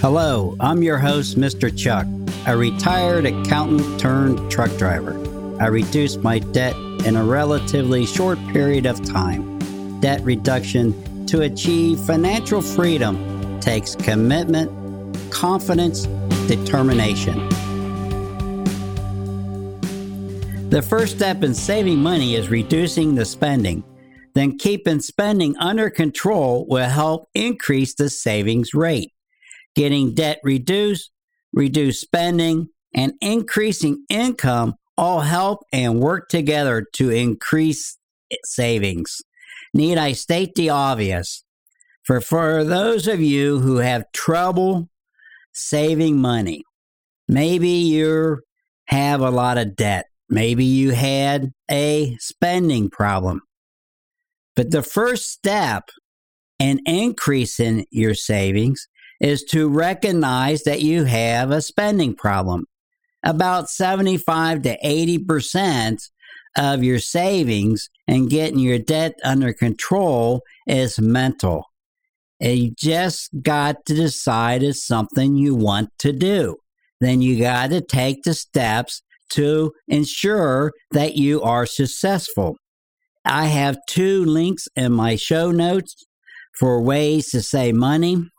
Hello, I'm your host, Mr. Chuck, a retired accountant turned truck driver. I reduced my debt in a relatively short period of time. Debt reduction to achieve financial freedom takes commitment, confidence, determination. The first step in saving money is reducing the spending. Then keeping spending under control will help increase the savings rate getting debt reduced, reduced spending, and increasing income all help and work together to increase savings. Need I state the obvious? For, for those of you who have trouble saving money, maybe you have a lot of debt. Maybe you had a spending problem. But the first step in increasing your savings is to recognize that you have a spending problem. About 75 to 80% of your savings and getting your debt under control is mental. You just got to decide it's something you want to do. Then you got to take the steps to ensure that you are successful. I have two links in my show notes for ways to save money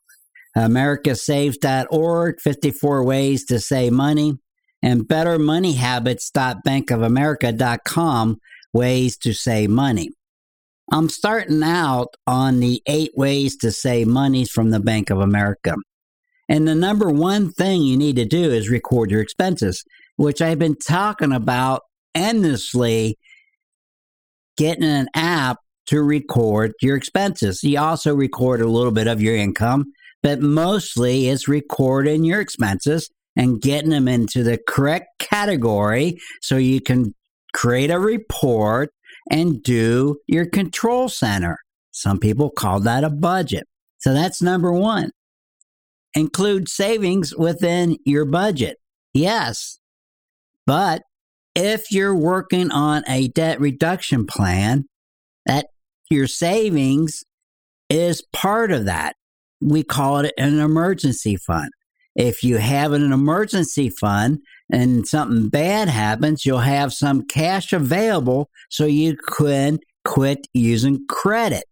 americasaves.org, 54 ways to save money, and bettermoneyhabits.bankofamerica.com, ways to save money. I'm starting out on the eight ways to save money from the Bank of America. And the number one thing you need to do is record your expenses, which I've been talking about endlessly getting an app to record your expenses. You also record a little bit of your income but mostly it's recording your expenses and getting them into the correct category so you can create a report and do your control center. Some people call that a budget. So that's number one. Include savings within your budget. Yes. But if you're working on a debt reduction plan, that your savings is part of that we call it an emergency fund. If you have an emergency fund and something bad happens, you'll have some cash available so you can quit using credit.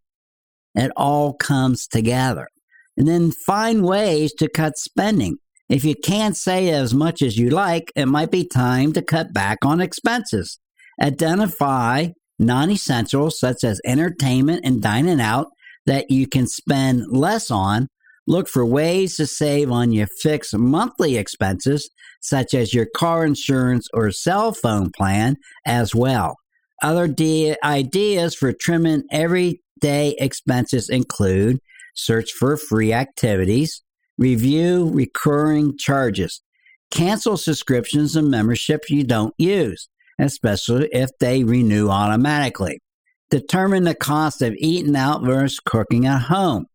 It all comes together. And then find ways to cut spending. If you can't save as much as you like, it might be time to cut back on expenses. Identify non essentials such as entertainment and dining out that you can spend less on, look for ways to save on your fixed monthly expenses, such as your car insurance or cell phone plan, as well. Other de- ideas for trimming everyday expenses include search for free activities, review recurring charges, cancel subscriptions and memberships you don't use, especially if they renew automatically. Determine the cost of eating out versus cooking at home.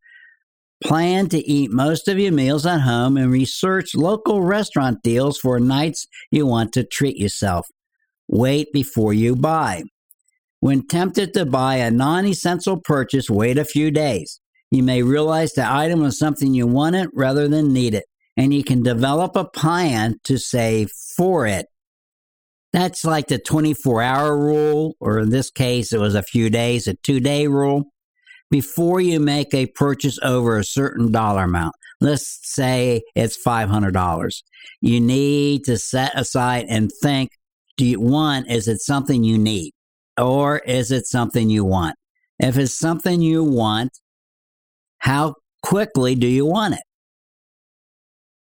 Plan to eat most of your meals at home and research local restaurant deals for nights you want to treat yourself. Wait before you buy. When tempted to buy a non essential purchase, wait a few days. You may realize the item was something you wanted rather than needed, and you can develop a plan to save for it that's like the 24 hour rule, or in this case, it was a few days, a two day rule. Before you make a purchase over a certain dollar amount, let's say it's $500, you need to set aside and think do you want, is it something you need? Or is it something you want? If it's something you want, how quickly do you want it?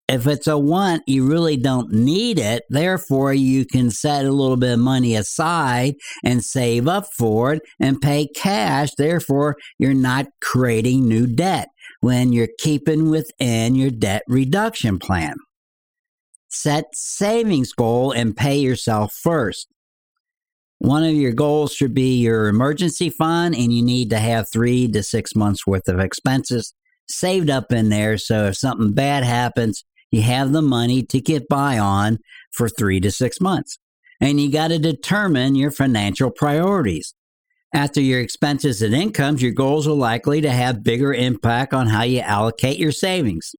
If it's a want, you really don't need it. Therefore, you can set a little bit of money aside and save up for it and pay cash. Therefore, you're not creating new debt when you're keeping within your debt reduction plan. Set savings goal and pay yourself first. One of your goals should be your emergency fund, and you need to have three to six months worth of expenses saved up in there. So if something bad happens, you have the money to get by on for three to six months. And you got to determine your financial priorities. After your expenses and incomes, your goals are likely to have bigger impact on how you allocate your savings.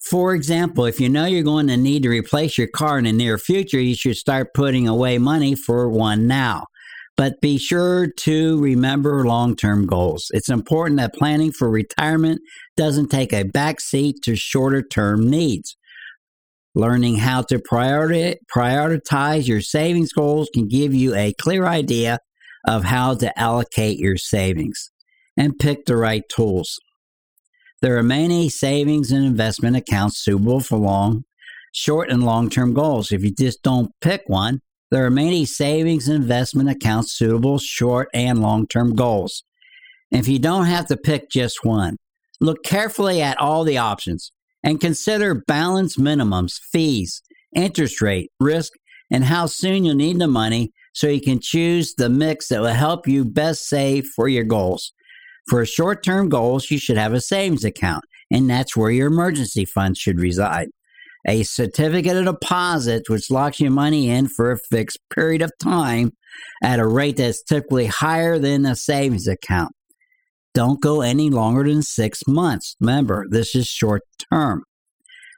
For example, if you know you're going to need to replace your car in the near future, you should start putting away money for one now. But be sure to remember long term goals. It's important that planning for retirement doesn't take a backseat to shorter term needs. Learning how to prioritize your savings goals can give you a clear idea of how to allocate your savings and pick the right tools. There are many savings and investment accounts suitable for long, short, and long term goals. If you just don't pick one, there are many savings and investment accounts suitable short and long term goals. If you don't have to pick just one, look carefully at all the options and consider balance minimums, fees, interest rate, risk, and how soon you'll need the money so you can choose the mix that will help you best save for your goals. For short term goals, you should have a savings account, and that's where your emergency fund should reside a certificate of deposit, which locks your money in for a fixed period of time at a rate that's typically higher than a savings account. Don't go any longer than six months. Remember, this is short term.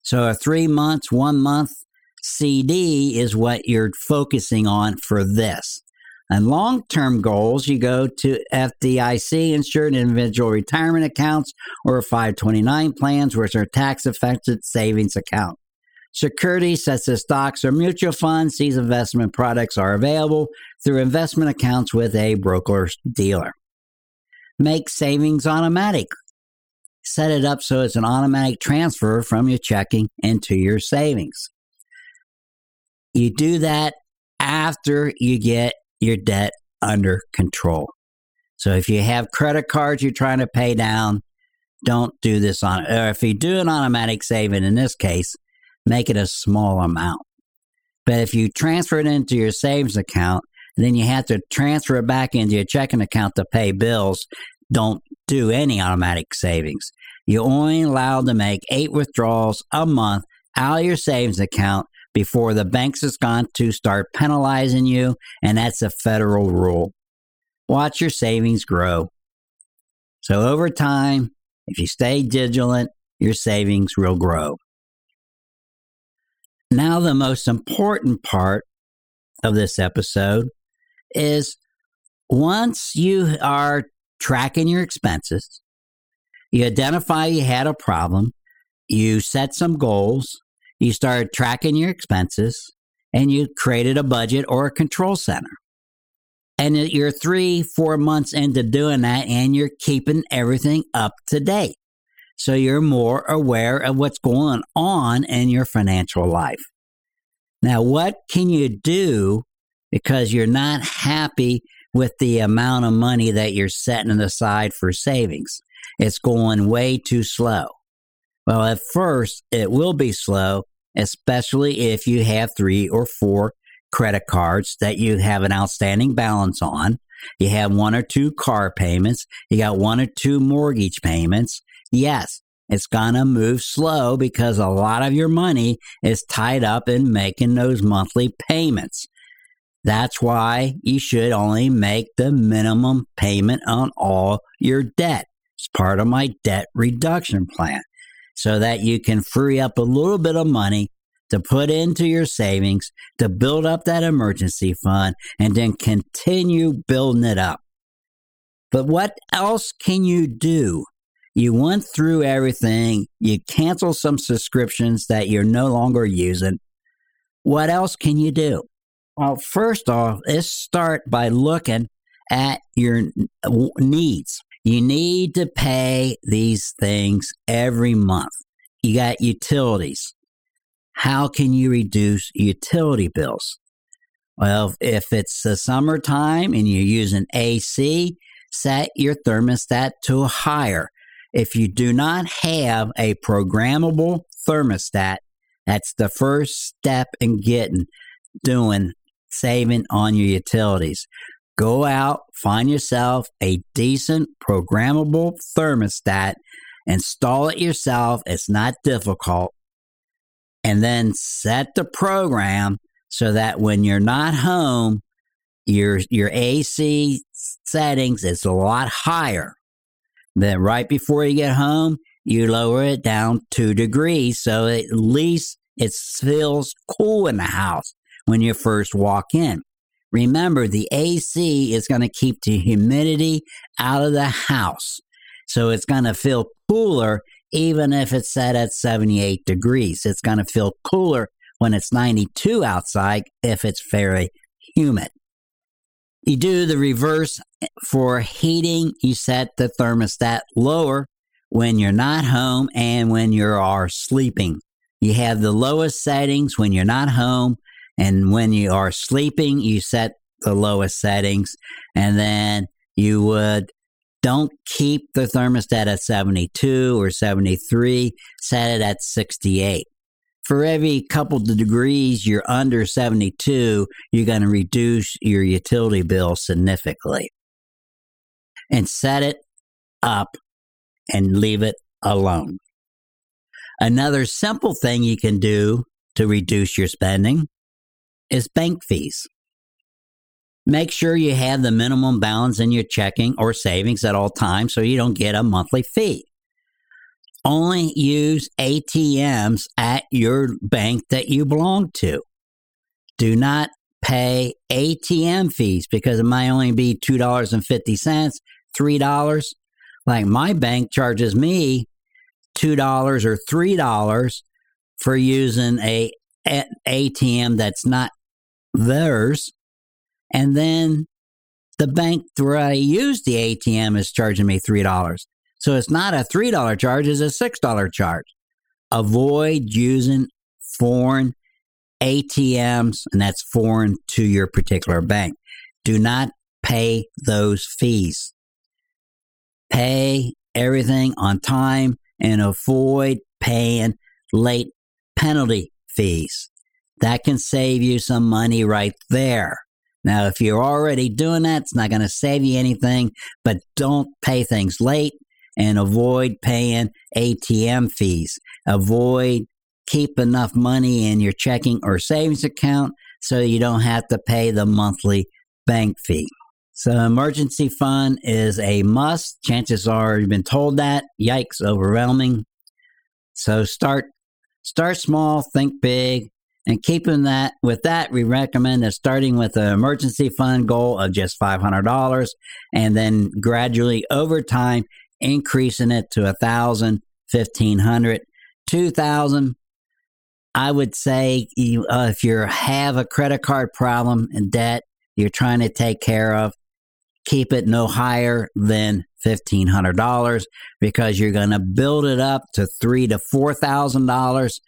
So a three months, one month CD is what you're focusing on for this. And long term goals, you go to FDIC insured individual retirement accounts or 529 plans, which are tax affected savings accounts. Securities such as stocks or mutual funds, these investment products are available through investment accounts with a broker dealer. Make savings automatic. Set it up so it's an automatic transfer from your checking into your savings. You do that after you get your debt under control. So if you have credit cards you're trying to pay down, don't do this on, or if you do an automatic saving in this case, make it a small amount. But if you transfer it into your savings account, then you have to transfer it back into your checking account to pay bills. Don't do any automatic savings. You're only allowed to make eight withdrawals a month out of your savings account before the banks is going to start penalizing you, and that's a federal rule. Watch your savings grow. So over time, if you stay vigilant, your savings will grow. Now, the most important part of this episode is once you are tracking your expenses, you identify you had a problem, you set some goals, you started tracking your expenses, and you created a budget or a control center. And you're three, four months into doing that, and you're keeping everything up to date so you're more aware of what's going on in your financial life. Now, what can you do because you're not happy with the amount of money that you're setting aside for savings? It's going way too slow. Well, at first, it will be slow, especially if you have three or four credit cards that you have an outstanding balance on. You have one or two car payments. You got one or two mortgage payments. Yes, it's going to move slow because a lot of your money is tied up in making those monthly payments. That's why you should only make the minimum payment on all your debt. It's part of my debt reduction plan so that you can free up a little bit of money to put into your savings to build up that emergency fund and then continue building it up. But what else can you do you went through everything, you cancel some subscriptions that you're no longer using. What else can you do? Well, first off, let's start by looking at your needs. You need to pay these things every month. You got utilities. How can you reduce utility bills? Well, if it's the summertime and you're using AC, set your thermostat to higher. If you do not have a programmable thermostat, that's the first step in getting doing saving on your utilities. Go out, find yourself a decent programmable thermostat, install it yourself. It's not difficult. And then set the program so that when you're not home, your your AC settings is a lot higher then right before you get home, you lower it down two degrees so at least it feels cool in the house when you first walk in. Remember, the AC is going to keep the humidity out of the house. So it's going to feel cooler even if it's set at 78 degrees. It's going to feel cooler when it's 92 outside if it's very humid. You do the reverse for heating. You set the thermostat lower when you're not home and when you are sleeping. You have the lowest settings when you're not home, and when you are sleeping, you set the lowest settings, and then you would don't keep the thermostat at 72 or 73, set it at 68. For every couple of degrees you're under 72, you're going to reduce your utility bill significantly. And set it up and leave it alone. Another simple thing you can do to reduce your spending is bank fees. Make sure you have the minimum balance in your checking or savings at all times so you don't get a monthly fee. Only use ATMs at your bank that you belong to. Do not pay ATM fees because it might only be $2.50, $3. Like my bank charges me $2 or $3 for using a, a ATM that's not theirs and then the bank where I use the ATM is charging me $3. So it's not a $3 charge, it's a $6 charge. Avoid using foreign ATMs, and that's foreign to your particular bank. Do not pay those fees. Pay everything on time and avoid paying late penalty fees. That can save you some money right there. Now, if you're already doing that, it's not going to save you anything, but don't pay things late and avoid paying ATM fees. Avoid keep enough money in your checking or savings account so you don't have to pay the monthly bank fee. So emergency fund is a must. Chances are you've been told that. Yikes, overwhelming. So start start small, think big, and keeping that with that, we recommend that starting with an emergency fund goal of just $500 and then gradually over time increasing it to a thousand, fifteen hundred, two thousand. I would say you, uh, if you have a credit card problem and debt you're trying to take care of, keep it no higher than fifteen hundred dollars because you're going to build it up to three to four thousand dollars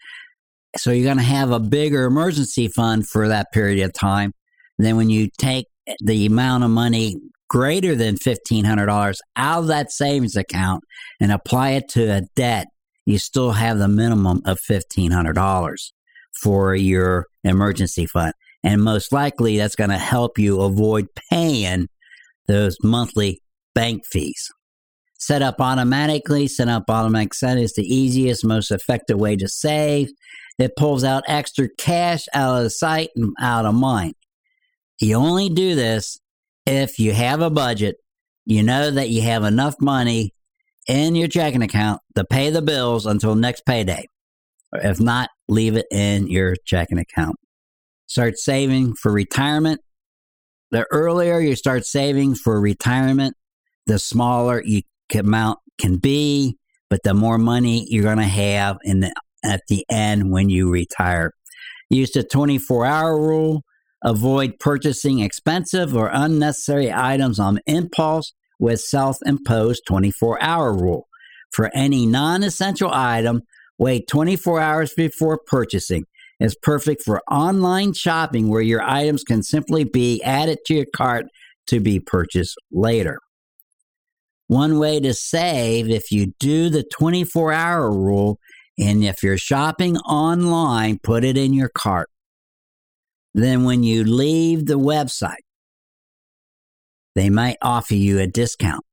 so you're going to have a bigger emergency fund for that period of time. Then when you take the amount of money greater than $1,500 out of that savings account and apply it to a debt, you still have the minimum of $1,500 for your emergency fund. And most likely that's going to help you avoid paying those monthly bank fees. Set up automatically, set up automatic set is the easiest, most effective way to save. It pulls out extra cash out of sight and out of mind. You only do this if you have a budget, you know that you have enough money in your checking account to pay the bills until next payday. If not, leave it in your checking account. Start saving for retirement. The earlier you start saving for retirement, the smaller you amount can be, but the more money you're going to have in the at the end when you retire. Use the 24 hour rule. Avoid purchasing expensive or unnecessary items on impulse with self imposed 24 hour rule. For any non essential item, wait 24 hours before purchasing. It's perfect for online shopping where your items can simply be added to your cart to be purchased later. One way to save if you do the 24 hour rule and if you're shopping online, put it in your cart. Then when you leave the website, they might offer you a discount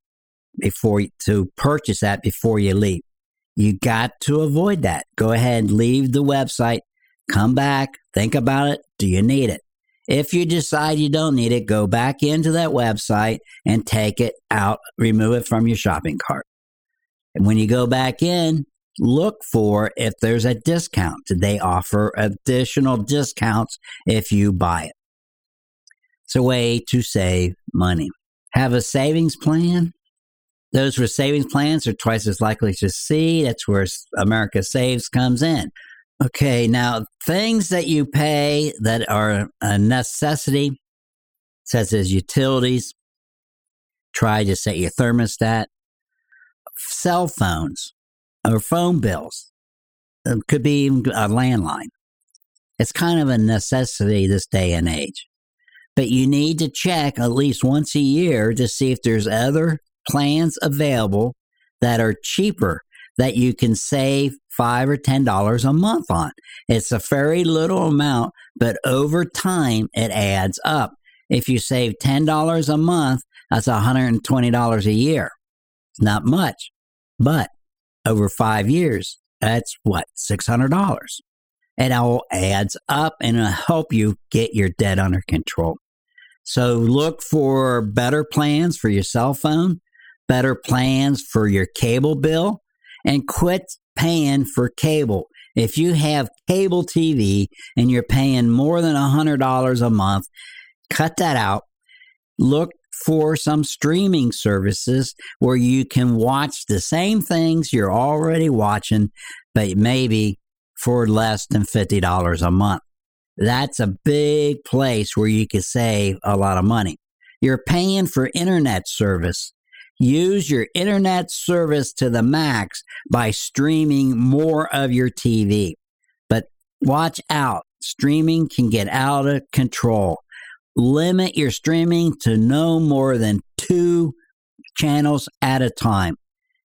before to purchase that before you leave. You got to avoid that. Go ahead, leave the website, come back, think about it. Do you need it? If you decide you don't need it, go back into that website and take it out, remove it from your shopping cart. And when you go back in, look for if there's a discount. They offer additional discounts if you buy it? It's a way to save money. Have a savings plan. Those with savings plans are twice as likely to see. That's where America Saves comes in. Okay, now things that you pay that are a necessity, such as utilities, try to set your thermostat, cell phones or phone bills, it could be a landline. It's kind of a necessity this day and age. But you need to check at least once a year to see if there's other plans available that are cheaper that you can save five or ten dollars a month on. It's a very little amount, but over time it adds up. If you save ten dollars a month, that's $120 a year. Not much, but over five years, that's what, $600. It all adds up and it'll help you get your debt under control. So look for better plans for your cell phone, better plans for your cable bill, and quit paying for cable. If you have cable TV and you're paying more than $100 a month, cut that out. Look for some streaming services where you can watch the same things you're already watching, but maybe for less than $50 a month. That's a big place where you can save a lot of money. You're paying for internet service. Use your internet service to the max by streaming more of your TV. But watch out, streaming can get out of control limit your streaming to no more than two channels at a time.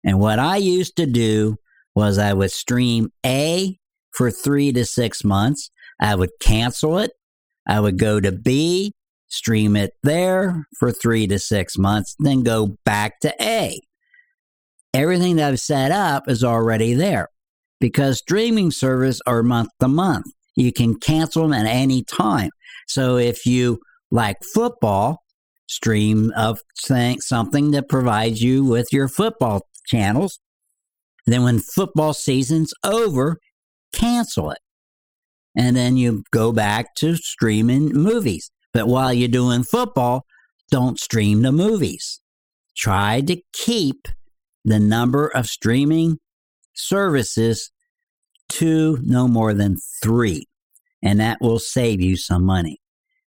And what I used to do was I would stream A for three to six months. I would cancel it. I would go to B, stream it there for three to six months, then go back to A. Everything that I've set up is already there because streaming service are month to month. You can cancel them at any time. So if you like football stream of something that provides you with your football channels. Then when football season's over, cancel it. And then you go back to streaming movies. But while you're doing football, don't stream the movies. Try to keep the number of streaming services to no more than three, and that will save you some money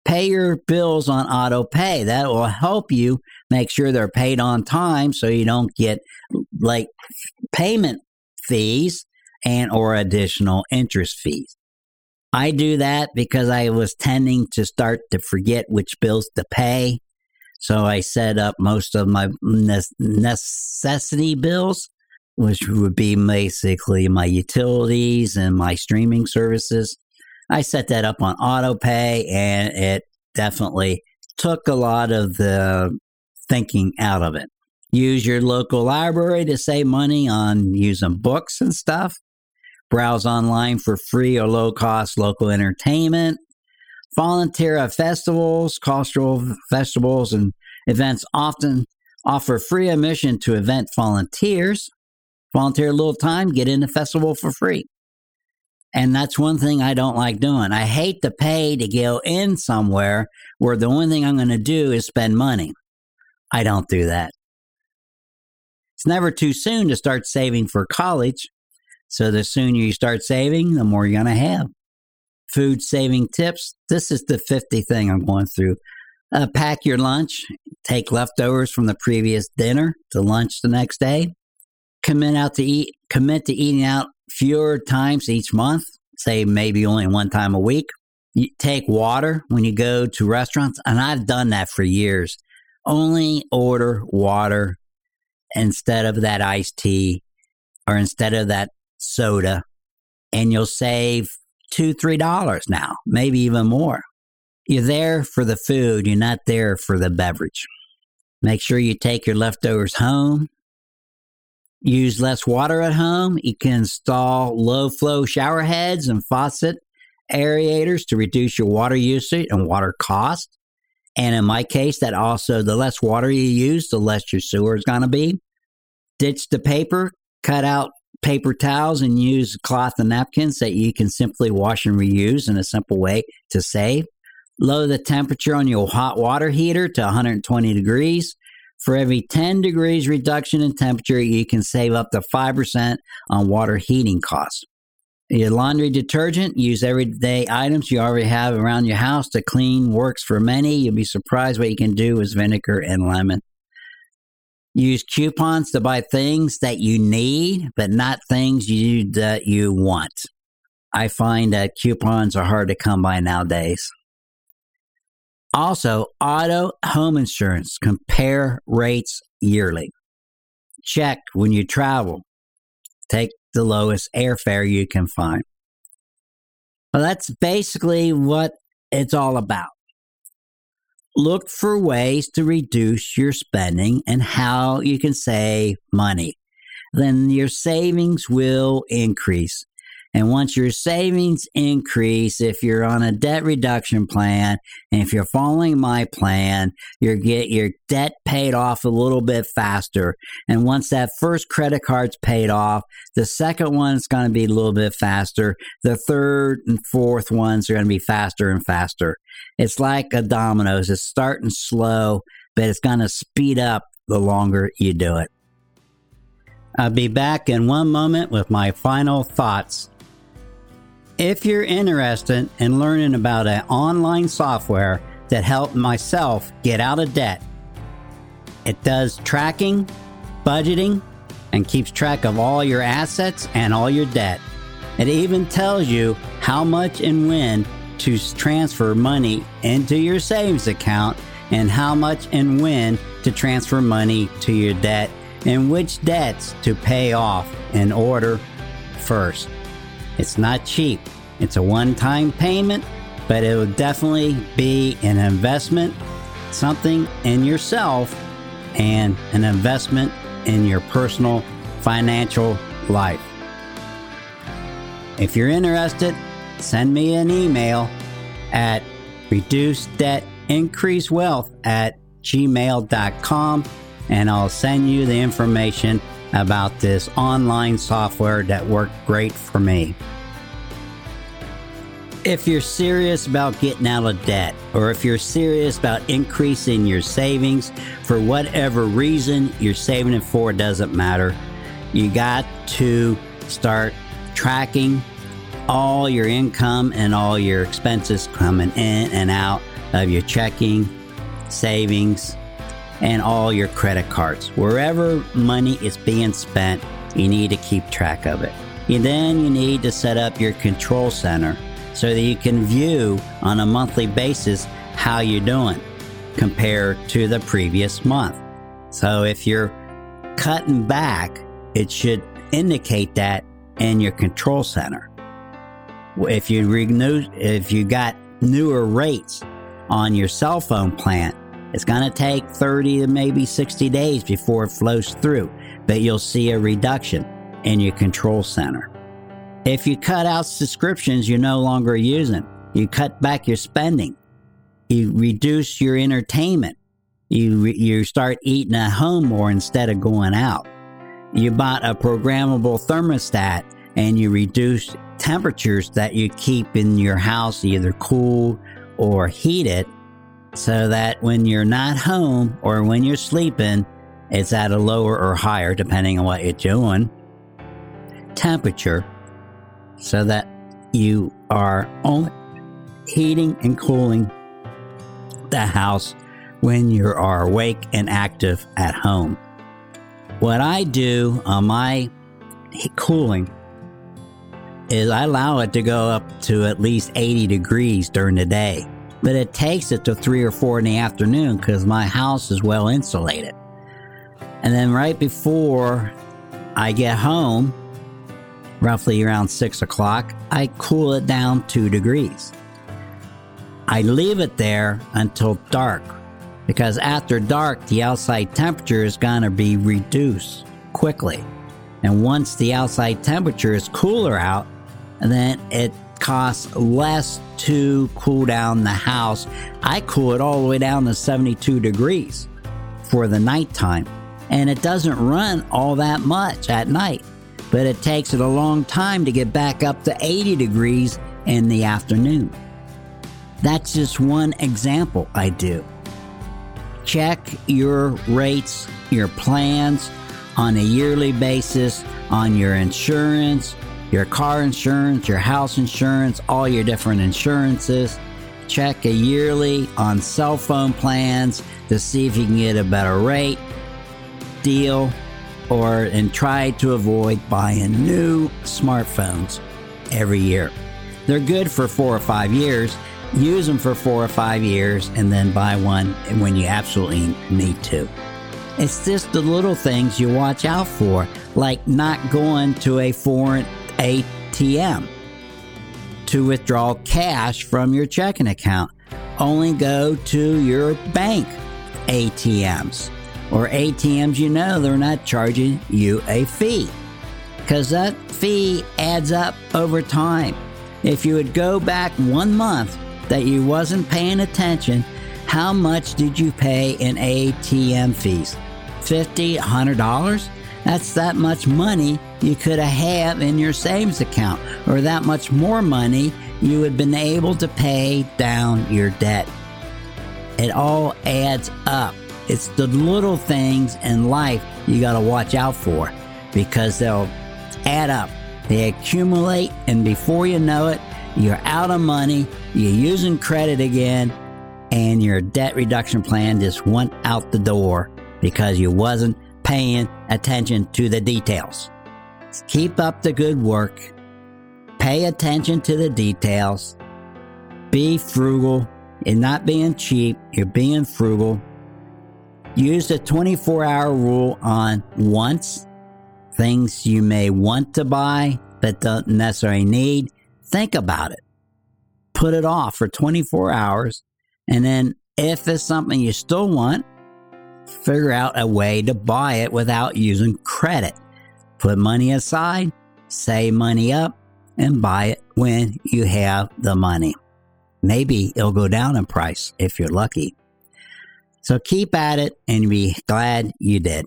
pay your bills on auto pay. That will help you make sure they're paid on time so you don't get like payment fees and or additional interest fees. I do that because I was tending to start to forget which bills to pay. So I set up most of my necessity bills, which would be basically my utilities and my streaming services. I set that up on auto pay and it definitely took a lot of the thinking out of it. Use your local library to save money on using books and stuff. Browse online for free or low cost local entertainment. Volunteer at festivals, cultural festivals, and events often offer free admission to event volunteers. Volunteer a little time, get in the festival for free. And that's one thing I don't like doing. I hate to pay to go in somewhere where the only thing I'm going to do is spend money. I don't do that. It's never too soon to start saving for college. So the sooner you start saving, the more you're going to have. Food saving tips. This is the 50 thing I'm going through. Uh, pack your lunch. Take leftovers from the previous dinner to lunch the next day. Commit out to eat. Commit to eating out fewer times each month, say maybe only one time a week. You take water when you go to restaurants, and I've done that for years. Only order water instead of that iced tea or instead of that soda, and you'll save two, three dollars now, maybe even more. You're there for the food, you're not there for the beverage. Make sure you take your leftovers home use less water at home. You can install low flow shower heads and faucet aerators to reduce your water usage and water cost. And in my case, that also the less water you use, the less your sewer is going to be. Ditch the paper, Cut out paper towels and use cloth and napkins that you can simply wash and reuse in a simple way to save. Lower the temperature on your hot water heater to 120 degrees. For every 10 degrees reduction in temperature, you can save up to 5% on water heating costs. Your laundry detergent, use everyday items you already have around your house to clean, works for many. You'll be surprised what you can do with vinegar and lemon. Use coupons to buy things that you need, but not things you that you want. I find that coupons are hard to come by nowadays. Also, auto home insurance. Compare rates yearly. Check when you travel. Take the lowest airfare you can find. Well, that's basically what it's all about. Look for ways to reduce your spending and how you can save money. Then your savings will increase. And once your savings increase, if you're on a debt reduction plan, and if you're following my plan, you get your debt paid off a little bit faster. And once that first credit card's paid off, the second one's going to be a little bit faster. The third and fourth ones are going to be faster and faster. It's like a dominoes. It's starting slow, but it's going to speed up the longer you do it. I'll be back in one moment with my final thoughts if you're interested in learning about an online software that helped myself get out of debt, it does tracking, budgeting, and keeps track of all your assets and all your debt. It even tells you how much and when to transfer money into your savings account and how much and when to transfer money to your debt and which debts to pay off in order first. It's not cheap. It's a one time payment, but it will definitely be an investment, something in yourself, and an investment in your personal financial life. If you're interested, send me an email at reduce debt increase wealth at gmail.com and I'll send you the information about this online software that worked great for me. If you're serious about getting out of debt, or if you're serious about increasing your savings for whatever reason you're saving it for, doesn't matter. You got to start tracking all your income and all your expenses coming in and out of your checking, savings, and all your credit cards. Wherever money is being spent, you need to keep track of it. And then you need to set up your control center so that you can view on a monthly basis how you're doing compared to the previous month. So if you're cutting back, it should indicate that in your control center. If you renew, if you got newer rates on your cell phone plan, it's going to take 30 to maybe 60 days before it flows through, but you'll see a reduction in your control center. If you cut out subscriptions you're no longer using, you cut back your spending, you reduce your entertainment, you, you start eating at home more instead of going out. You bought a programmable thermostat and you reduce temperatures that you keep in your house either cool or heated so that when you're not home or when you're sleeping, it's at a lower or higher, depending on what you're doing, temperature so that you are only heating and cooling the house when you are awake and active at home. What I do on my cooling is I allow it to go up to at least 80 degrees during the day, but it takes it to 3 or 4 in the afternoon because my house is well insulated. And then right before I get home, roughly around 6 o'clock, I cool it down 2 degrees. I leave it there until dark because after dark, the outside temperature is going to be reduced quickly. And once the outside temperature is cooler out, then it costs less to cool down the house. I cool it all the way down to 72 degrees for the nighttime. and it doesn't run all that much at night, but it takes it a long time to get back up to 80 degrees in the afternoon. That's just one example I do. Check your rates, your plans on a yearly basis on your insurance, your car insurance, your house insurance, all your different insurances. Check a yearly on cell phone plans to see if you can get a better rate, deal, or and try to avoid buying new smartphones every year. They're good for four or five years. Use them for four or five years and then buy one when you absolutely need to. It's just the little things you watch out for, like not going to a foreign ATM to withdraw cash from your checking account. Only go to your bank ATMs or ATMs you know they're not charging you a fee because that fee adds up over time. If you would go back one month that you wasn't paying attention, how much did you pay in ATM fees? $50, $100? That's that much money you could have in your savings account, or that much more money you would have been able to pay down your debt. It all adds up. It's the little things in life you got to watch out for because they'll add up. They accumulate, and before you know it, you're out of money, you're using credit again, and your debt reduction plan just went out the door because you wasn't paying attention to the details. Keep up the good work. Pay attention to the details. Be frugal. You're not being cheap, you're being frugal. Use the 24 hour rule on wants, things you may want to buy but don't necessarily need. Think about it. Put it off for 24 hours. And then if it's something you still want, figure out a way to buy it without using credit. Put money aside, save money up, and buy it when you have the money. Maybe it'll go down in price if you're lucky. So keep at it and be glad you did.